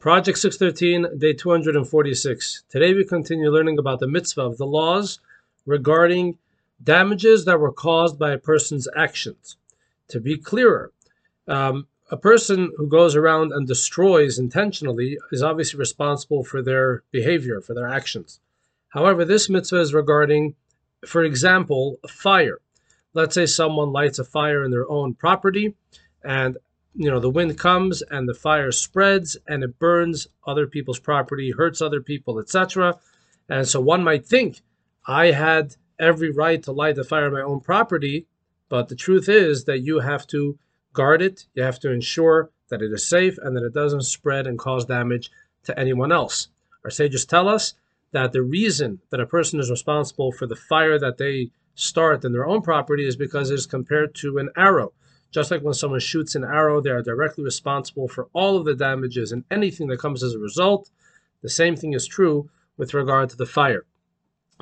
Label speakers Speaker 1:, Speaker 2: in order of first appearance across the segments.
Speaker 1: Project 613, day 246. Today we continue learning about the mitzvah of the laws regarding damages that were caused by a person's actions. To be clearer, um, a person who goes around and destroys intentionally is obviously responsible for their behavior, for their actions. However, this mitzvah is regarding, for example, fire. Let's say someone lights a fire in their own property and you know the wind comes and the fire spreads and it burns other people's property hurts other people etc and so one might think i had every right to light the fire on my own property but the truth is that you have to guard it. You have to ensure that it is safe and that it doesn't spread and cause damage to anyone else. Our sages tell us that the reason that a person is responsible for the fire that they start in their own property is because it is compared to an arrow just like when someone shoots an arrow, they are directly responsible for all of the damages and anything that comes as a result. The same thing is true with regard to the fire.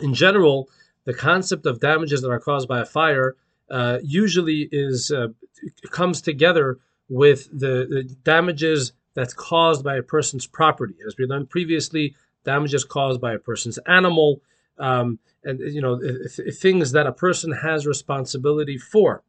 Speaker 1: In general, the concept of damages that are caused by a fire uh, usually is uh, comes together with the, the damages that's caused by a person's property. As we learned previously, damages caused by a person's animal, um, and you know th- things that a person has responsibility for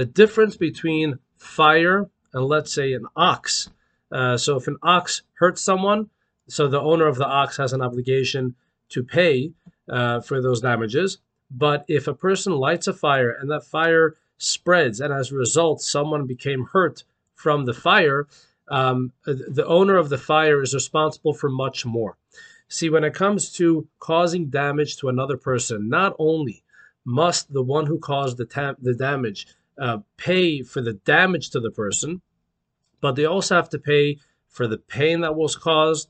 Speaker 1: the difference between fire and let's say an ox. Uh, so if an ox hurts someone, so the owner of the ox has an obligation to pay uh, for those damages. But if a person lights a fire and that fire spreads, and as a result, someone became hurt from the fire, um, the owner of the fire is responsible for much more. See, when it comes to causing damage to another person, not only must the one who caused the, the damage uh, pay for the damage to the person, but they also have to pay for the pain that was caused,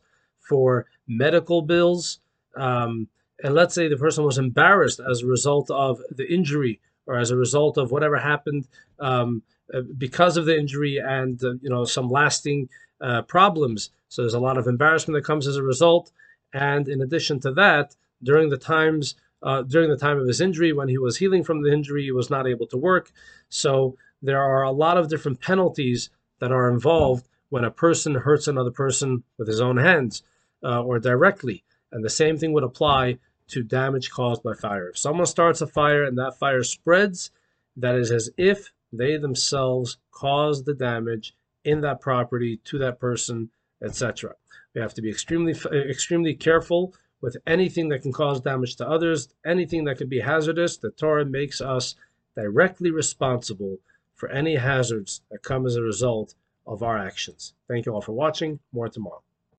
Speaker 1: for medical bills. Um, and let's say the person was embarrassed as a result of the injury or as a result of whatever happened um, uh, because of the injury and uh, you know some lasting uh, problems. So there's a lot of embarrassment that comes as a result. And in addition to that, during the times uh, during the time of his injury. When he was healing from the injury, he was not able to work. So there are a lot of different penalties that are involved when a person hurts another person with his own hands uh, or directly. And the same thing would apply to damage caused by fire. If someone starts a fire and that fire spreads, that is as if they themselves caused the damage in that property to that person, etc. We have to be extremely extremely careful with anything that can cause damage to others, anything that can be hazardous, the Torah makes us directly responsible for any hazards that come as a result of our actions. Thank you all for watching. More tomorrow.